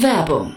Werbung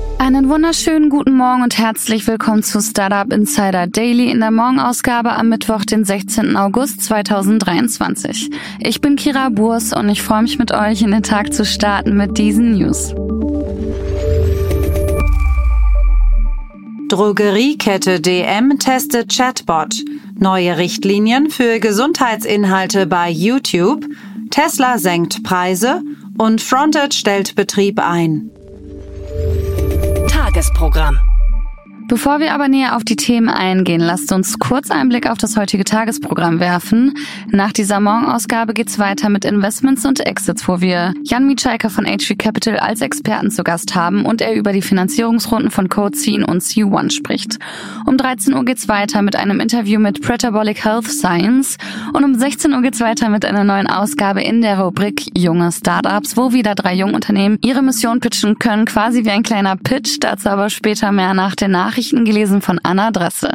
Einen wunderschönen guten Morgen und herzlich willkommen zu Startup Insider Daily in der Morgenausgabe am Mittwoch, den 16. August 2023. Ich bin Kira Burs und ich freue mich mit euch in den Tag zu starten mit diesen News. Drogeriekette DM testet Chatbot. Neue Richtlinien für Gesundheitsinhalte bei YouTube. Tesla senkt Preise und Fronted stellt Betrieb ein. Tagesprogramm. Bevor wir aber näher auf die Themen eingehen, lasst uns kurz einen Blick auf das heutige Tagesprogramm werfen. Nach dieser Morgenausgabe geht's weiter mit Investments und Exits, wo wir Jan Mitschaiker von HV Capital als Experten zu Gast haben und er über die Finanzierungsrunden von CodeScene und C1 spricht. Um 13 Uhr geht's weiter mit einem Interview mit Pretabolic Health Science und um 16 Uhr geht's weiter mit einer neuen Ausgabe in der Rubrik Junge Startups, wo wieder drei Jungunternehmen ihre Mission pitchen können, quasi wie ein kleiner Pitch, dazu aber später mehr nach den Nachrichten Nachrichten gelesen von Anna Dresse.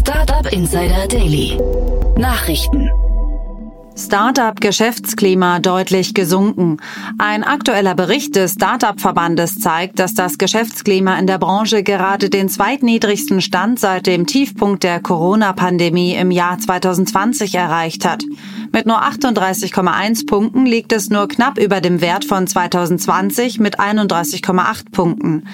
Startup Insider Daily. Nachrichten. Startup-Geschäftsklima deutlich gesunken. Ein aktueller Bericht des Startup-Verbandes zeigt, dass das Geschäftsklima in der Branche gerade den zweitniedrigsten Stand seit dem Tiefpunkt der Corona-Pandemie im Jahr 2020 erreicht hat. Mit nur 38,1 Punkten liegt es nur knapp über dem Wert von 2020 mit 31,8 Punkten.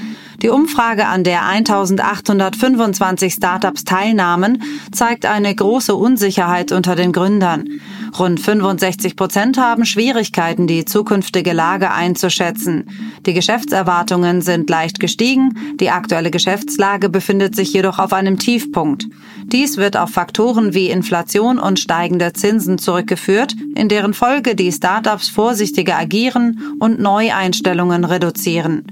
Die Umfrage, an der 1825 Startups teilnahmen, zeigt eine große Unsicherheit unter den Gründern. Rund 65 Prozent haben Schwierigkeiten, die zukünftige Lage einzuschätzen. Die Geschäftserwartungen sind leicht gestiegen, die aktuelle Geschäftslage befindet sich jedoch auf einem Tiefpunkt. Dies wird auf Faktoren wie Inflation und steigende Zinsen zurückgeführt, in deren Folge die Startups vorsichtiger agieren und Neueinstellungen reduzieren.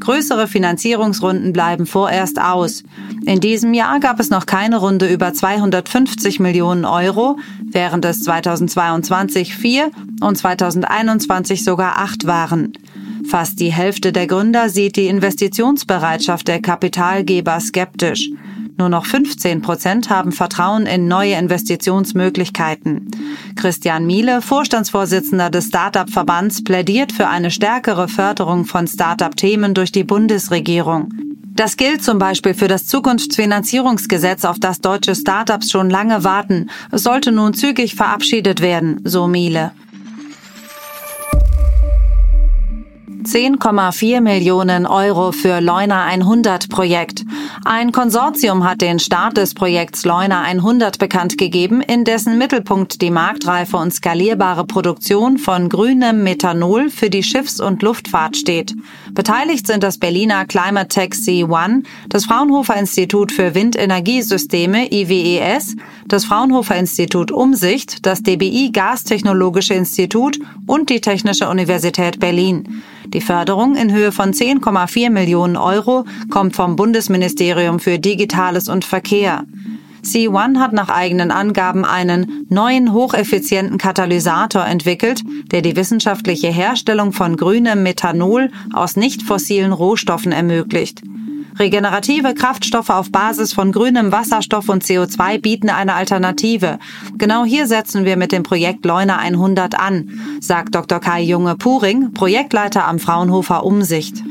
Größere Finanzierungsrunden bleiben vorerst aus. In diesem Jahr gab es noch keine Runde über 250 Millionen Euro, während es 2022 vier und 2021 sogar acht waren. Fast die Hälfte der Gründer sieht die Investitionsbereitschaft der Kapitalgeber skeptisch. Nur noch 15 Prozent haben Vertrauen in neue Investitionsmöglichkeiten. Christian Miele, Vorstandsvorsitzender des Startup-Verbands, plädiert für eine stärkere Förderung von Startup-Themen durch die Bundesregierung. Das gilt zum Beispiel für das Zukunftsfinanzierungsgesetz, auf das deutsche Startups schon lange warten. Es sollte nun zügig verabschiedet werden, so Miele. 10,4 Millionen Euro für Leuna 100 Projekt. Ein Konsortium hat den Start des Projekts Leuna 100 bekannt gegeben, in dessen Mittelpunkt die marktreife und skalierbare Produktion von grünem Methanol für die Schiffs- und Luftfahrt steht. Beteiligt sind das Berliner Climate Tech C1, das Fraunhofer Institut für Windenergiesysteme IWES, das Fraunhofer Institut Umsicht, das DBI Gastechnologische Institut und die Technische Universität Berlin. Die Förderung in Höhe von 10,4 Millionen Euro kommt vom Bundesministerium für Digitales und Verkehr. C1 hat nach eigenen Angaben einen neuen hocheffizienten Katalysator entwickelt, der die wissenschaftliche Herstellung von grünem Methanol aus nicht fossilen Rohstoffen ermöglicht. Regenerative Kraftstoffe auf Basis von grünem Wasserstoff und CO2 bieten eine Alternative. Genau hier setzen wir mit dem Projekt Leuna 100 an, sagt Dr. Kai Junge-Puring, Projektleiter am Fraunhofer Umsicht.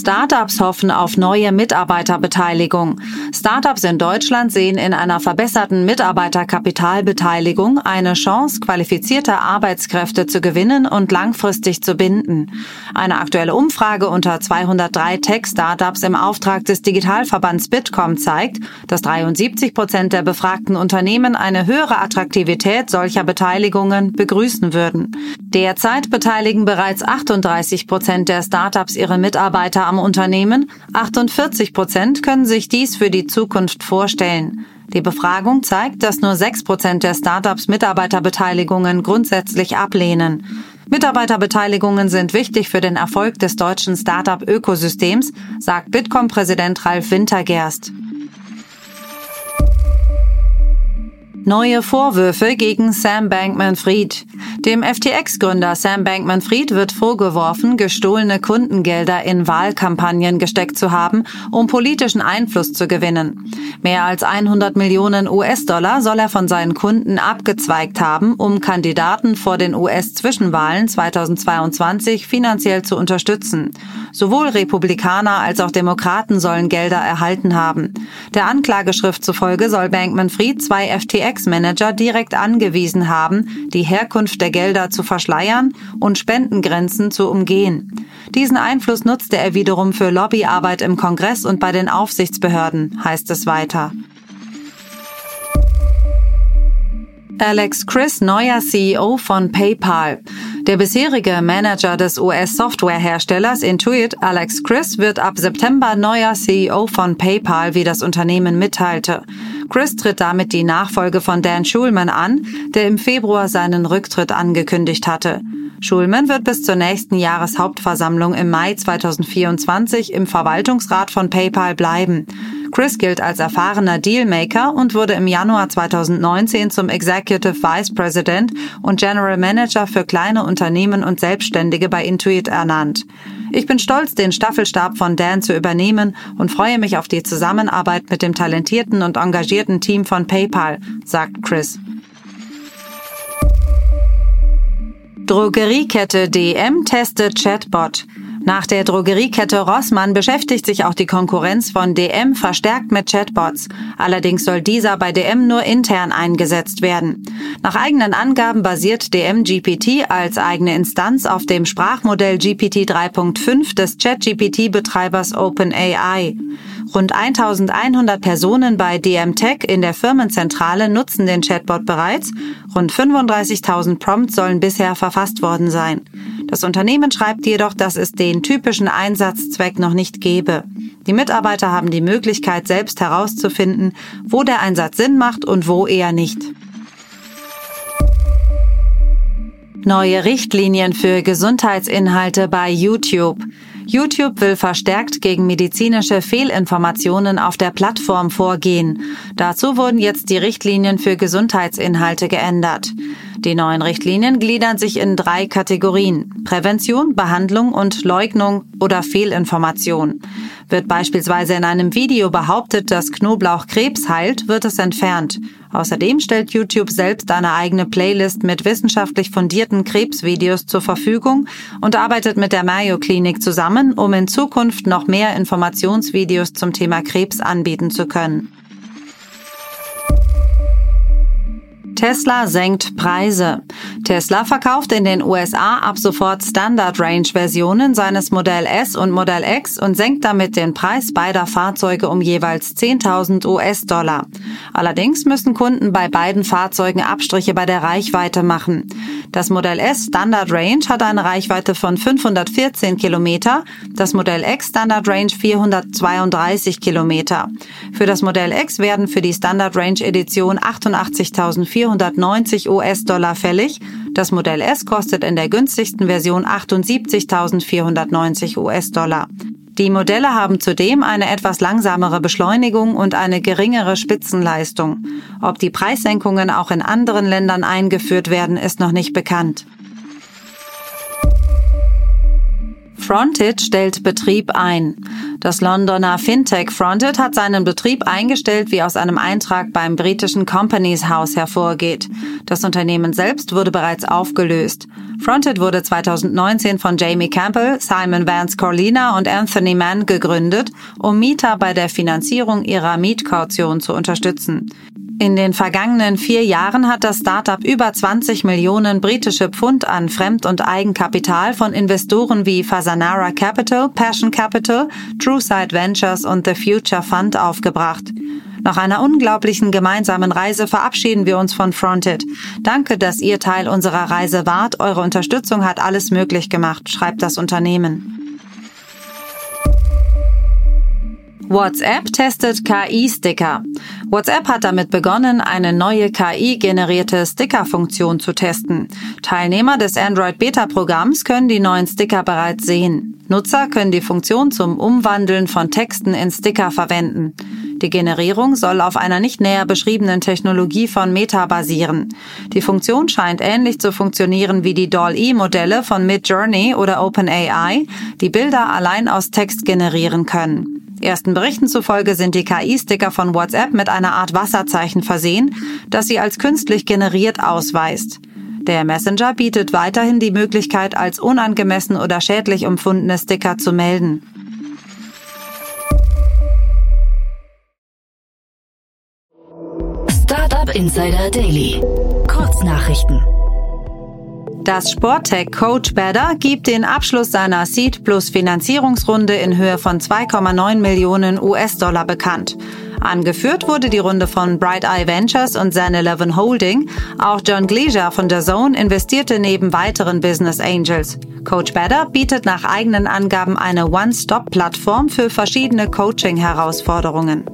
Startups hoffen auf neue Mitarbeiterbeteiligung. Startups in Deutschland sehen in einer verbesserten Mitarbeiterkapitalbeteiligung eine Chance, qualifizierte Arbeitskräfte zu gewinnen und langfristig zu binden. Eine aktuelle Umfrage unter 203 Tech-Startups im Auftrag des Digitalverbands Bitkom zeigt, dass 73 Prozent der befragten Unternehmen eine höhere Attraktivität solcher Beteiligungen begrüßen würden. Derzeit beteiligen bereits 38 Prozent der Startups ihre Mitarbeiter Unternehmen. 48 Prozent können sich dies für die Zukunft vorstellen. Die Befragung zeigt, dass nur 6 Prozent der Startups Mitarbeiterbeteiligungen grundsätzlich ablehnen. Mitarbeiterbeteiligungen sind wichtig für den Erfolg des deutschen Startup-Ökosystems, sagt Bitkom-Präsident Ralf Wintergerst. Neue Vorwürfe gegen Sam Bankman-Fried. Dem FTX-Gründer Sam Bankman-Fried wird vorgeworfen, gestohlene Kundengelder in Wahlkampagnen gesteckt zu haben, um politischen Einfluss zu gewinnen. Mehr als 100 Millionen US-Dollar soll er von seinen Kunden abgezweigt haben, um Kandidaten vor den US-Zwischenwahlen 2022 finanziell zu unterstützen. Sowohl Republikaner als auch Demokraten sollen Gelder erhalten haben. Der Anklageschrift zufolge soll Bankman-Fried zwei FTX-Manager direkt angewiesen haben, die Herkunft der Gelder zu verschleiern und Spendengrenzen zu umgehen. Diesen Einfluss nutzte er wiederum für Lobbyarbeit im Kongress und bei den Aufsichtsbehörden, heißt es weiter. Alex Chris, neuer CEO von PayPal. Der bisherige Manager des US-Softwareherstellers Intuit, Alex Chris, wird ab September neuer CEO von PayPal, wie das Unternehmen mitteilte. Chris tritt damit die Nachfolge von Dan Schulman an, der im Februar seinen Rücktritt angekündigt hatte. Schulman wird bis zur nächsten Jahreshauptversammlung im Mai 2024 im Verwaltungsrat von PayPal bleiben. Chris gilt als erfahrener Dealmaker und wurde im Januar 2019 zum Executive Vice President und General Manager für kleine Unternehmen und Selbstständige bei Intuit ernannt. Ich bin stolz, den Staffelstab von Dan zu übernehmen und freue mich auf die Zusammenarbeit mit dem talentierten und engagierten Team von PayPal, sagt Chris. Drogeriekette DM testet Chatbot. Nach der Drogeriekette Rossmann beschäftigt sich auch die Konkurrenz von DM verstärkt mit Chatbots. Allerdings soll dieser bei DM nur intern eingesetzt werden. Nach eigenen Angaben basiert DM GPT als eigene Instanz auf dem Sprachmodell GPT 3.5 des ChatGPT-Betreibers OpenAI. Rund 1100 Personen bei DM Tech in der Firmenzentrale nutzen den Chatbot bereits. Rund 35.000 Prompts sollen bisher verfasst worden sein. Das Unternehmen schreibt jedoch, dass es den typischen Einsatzzweck noch nicht gebe. Die Mitarbeiter haben die Möglichkeit, selbst herauszufinden, wo der Einsatz Sinn macht und wo eher nicht. Neue Richtlinien für Gesundheitsinhalte bei YouTube. YouTube will verstärkt gegen medizinische Fehlinformationen auf der Plattform vorgehen. Dazu wurden jetzt die Richtlinien für Gesundheitsinhalte geändert. Die neuen Richtlinien gliedern sich in drei Kategorien. Prävention, Behandlung und Leugnung oder Fehlinformation. Wird beispielsweise in einem Video behauptet, dass Knoblauch Krebs heilt, wird es entfernt. Außerdem stellt YouTube selbst eine eigene Playlist mit wissenschaftlich fundierten Krebsvideos zur Verfügung und arbeitet mit der Mayo Klinik zusammen, um in Zukunft noch mehr Informationsvideos zum Thema Krebs anbieten zu können. Tesla senkt Preise. Tesla verkauft in den USA ab sofort Standard Range Versionen seines Modell S und Modell X und senkt damit den Preis beider Fahrzeuge um jeweils 10.000 US-Dollar. Allerdings müssen Kunden bei beiden Fahrzeugen Abstriche bei der Reichweite machen. Das Modell S Standard Range hat eine Reichweite von 514 Kilometer, das Modell X Standard Range 432 Kilometer. Für das Modell X werden für die Standard Range Edition 88.400 490 US-Dollar fällig. Das Modell S kostet in der günstigsten Version 78.490 US-Dollar. Die Modelle haben zudem eine etwas langsamere Beschleunigung und eine geringere Spitzenleistung. Ob die Preissenkungen auch in anderen Ländern eingeführt werden, ist noch nicht bekannt. Frontage stellt Betrieb ein. Das Londoner Fintech Fronted hat seinen Betrieb eingestellt, wie aus einem Eintrag beim britischen Companies House hervorgeht. Das Unternehmen selbst wurde bereits aufgelöst. Fronted wurde 2019 von Jamie Campbell, Simon Vance Corlina und Anthony Mann gegründet, um Mieter bei der Finanzierung ihrer Mietkaution zu unterstützen. In den vergangenen vier Jahren hat das Startup über 20 Millionen britische Pfund an Fremd- und Eigenkapital von Investoren wie Fasanara Capital, Passion Capital, TrueSide Ventures und The Future Fund aufgebracht. Nach einer unglaublichen gemeinsamen Reise verabschieden wir uns von Fronted. Danke, dass ihr Teil unserer Reise wart. Eure Unterstützung hat alles möglich gemacht, schreibt das Unternehmen. WhatsApp testet KI-Sticker. WhatsApp hat damit begonnen, eine neue KI-generierte Sticker-Funktion zu testen. Teilnehmer des Android-Beta-Programms können die neuen Sticker bereits sehen. Nutzer können die Funktion zum Umwandeln von Texten in Sticker verwenden. Die Generierung soll auf einer nicht näher beschriebenen Technologie von Meta basieren. Die Funktion scheint ähnlich zu funktionieren wie die DALL-E-Modelle von Midjourney oder OpenAI, die Bilder allein aus Text generieren können. Ersten Berichten zufolge sind die KI-Sticker von WhatsApp mit einer Art Wasserzeichen versehen, das sie als künstlich generiert ausweist. Der Messenger bietet weiterhin die Möglichkeit, als unangemessen oder schädlich empfundene Sticker zu melden. Startup Insider Daily. Kurznachrichten. Das Sporttech Coach Better gibt den Abschluss seiner Seed Plus Finanzierungsrunde in Höhe von 2,9 Millionen US-Dollar bekannt. Angeführt wurde die Runde von Bright Eye Ventures und Zen 11 Holding. Auch John Gleaser von der Zone investierte neben weiteren Business Angels. Coach Better bietet nach eigenen Angaben eine One-Stop-Plattform für verschiedene Coaching-Herausforderungen.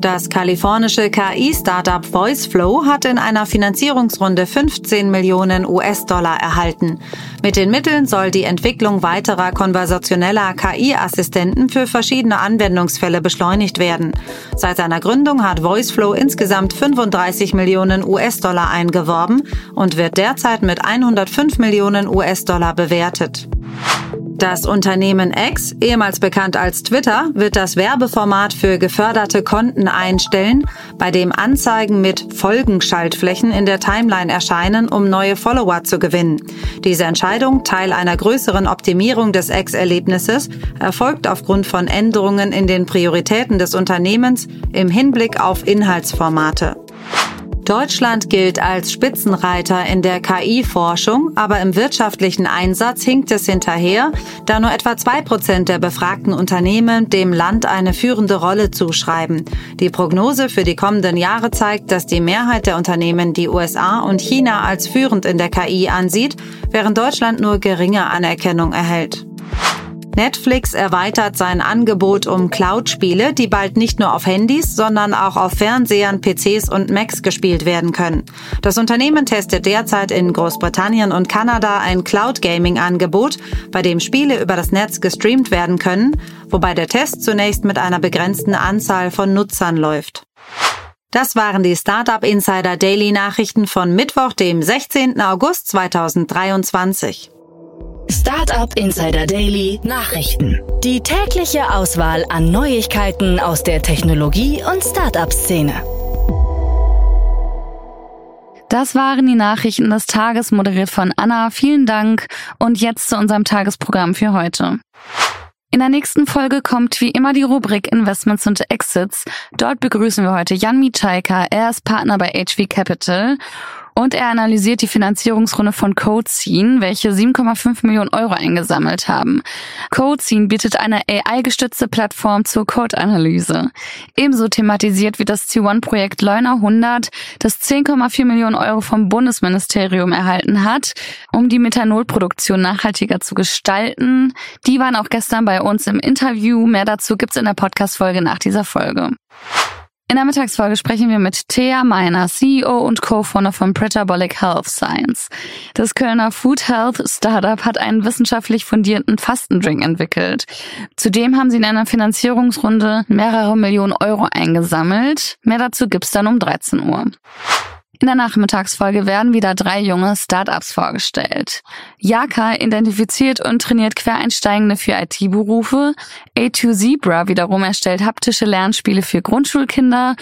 Das kalifornische KI-Startup VoiceFlow hat in einer Finanzierungsrunde 15 Millionen US-Dollar erhalten. Mit den Mitteln soll die Entwicklung weiterer konversationeller KI-Assistenten für verschiedene Anwendungsfälle beschleunigt werden. Seit seiner Gründung hat VoiceFlow insgesamt 35 Millionen US-Dollar eingeworben und wird derzeit mit 105 Millionen US-Dollar bewertet. Das Unternehmen X, ehemals bekannt als Twitter, wird das Werbeformat für geförderte Konten einstellen, bei dem Anzeigen mit Folgenschaltflächen in der Timeline erscheinen, um neue Follower zu gewinnen. Diese Entscheidung, Teil einer größeren Optimierung des X-Erlebnisses, erfolgt aufgrund von Änderungen in den Prioritäten des Unternehmens im Hinblick auf Inhaltsformate. Deutschland gilt als Spitzenreiter in der KI-Forschung, aber im wirtschaftlichen Einsatz hinkt es hinterher, da nur etwa zwei Prozent der befragten Unternehmen dem Land eine führende Rolle zuschreiben. Die Prognose für die kommenden Jahre zeigt, dass die Mehrheit der Unternehmen die USA und China als führend in der KI ansieht, während Deutschland nur geringe Anerkennung erhält. Netflix erweitert sein Angebot um Cloud-Spiele, die bald nicht nur auf Handys, sondern auch auf Fernsehern, PCs und Macs gespielt werden können. Das Unternehmen testet derzeit in Großbritannien und Kanada ein Cloud-Gaming-Angebot, bei dem Spiele über das Netz gestreamt werden können, wobei der Test zunächst mit einer begrenzten Anzahl von Nutzern läuft. Das waren die Startup Insider Daily Nachrichten von Mittwoch, dem 16. August 2023. Startup Insider Daily Nachrichten. Die tägliche Auswahl an Neuigkeiten aus der Technologie- und Startup-Szene. Das waren die Nachrichten des Tages, moderiert von Anna. Vielen Dank. Und jetzt zu unserem Tagesprogramm für heute. In der nächsten Folge kommt wie immer die Rubrik Investments und Exits. Dort begrüßen wir heute Jan Mitschaika. Er ist Partner bei HV Capital und er analysiert die Finanzierungsrunde von CodeScene, welche 7,5 Millionen Euro eingesammelt haben. CodeScene bietet eine AI-gestützte Plattform zur Code-Analyse. Ebenso thematisiert wird das C1-Projekt Leuna 100, das 10,4 Millionen Euro vom Bundesministerium erhalten hat, um die Methanolproduktion nachhaltiger zu gestalten. Die waren auch gestern bei uns im Interview. Mehr dazu gibt's in der Podcast-Folge nach dieser Folge. In der Mittagsfolge sprechen wir mit Thea Meiner, CEO und Co-Founder von Pretabolic Health Science. Das Kölner Food Health Startup hat einen wissenschaftlich fundierten Fastendrink entwickelt. Zudem haben sie in einer Finanzierungsrunde mehrere Millionen Euro eingesammelt. Mehr dazu gibt's dann um 13 Uhr. In der Nachmittagsfolge werden wieder drei junge Startups vorgestellt. Yaka identifiziert und trainiert Quereinsteigende für IT-Berufe. A2 Zebra wiederum erstellt haptische Lernspiele für Grundschulkinder.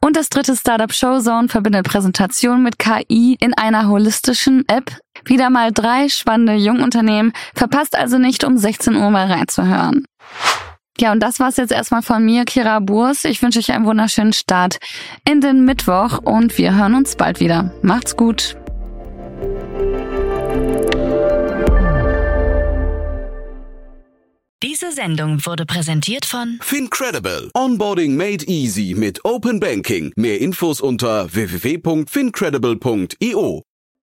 Und das dritte Startup Showzone verbindet Präsentation mit KI in einer holistischen App. Wieder mal drei spannende Jungunternehmen. Verpasst also nicht, um 16 Uhr mal reinzuhören. Ja, und das war's jetzt erstmal von mir, Kira Burs. Ich wünsche euch einen wunderschönen Start in den Mittwoch und wir hören uns bald wieder. Macht's gut. Diese Sendung wurde präsentiert von Fincredible. Onboarding made easy mit Open Banking. Mehr Infos unter www.fincredible.io.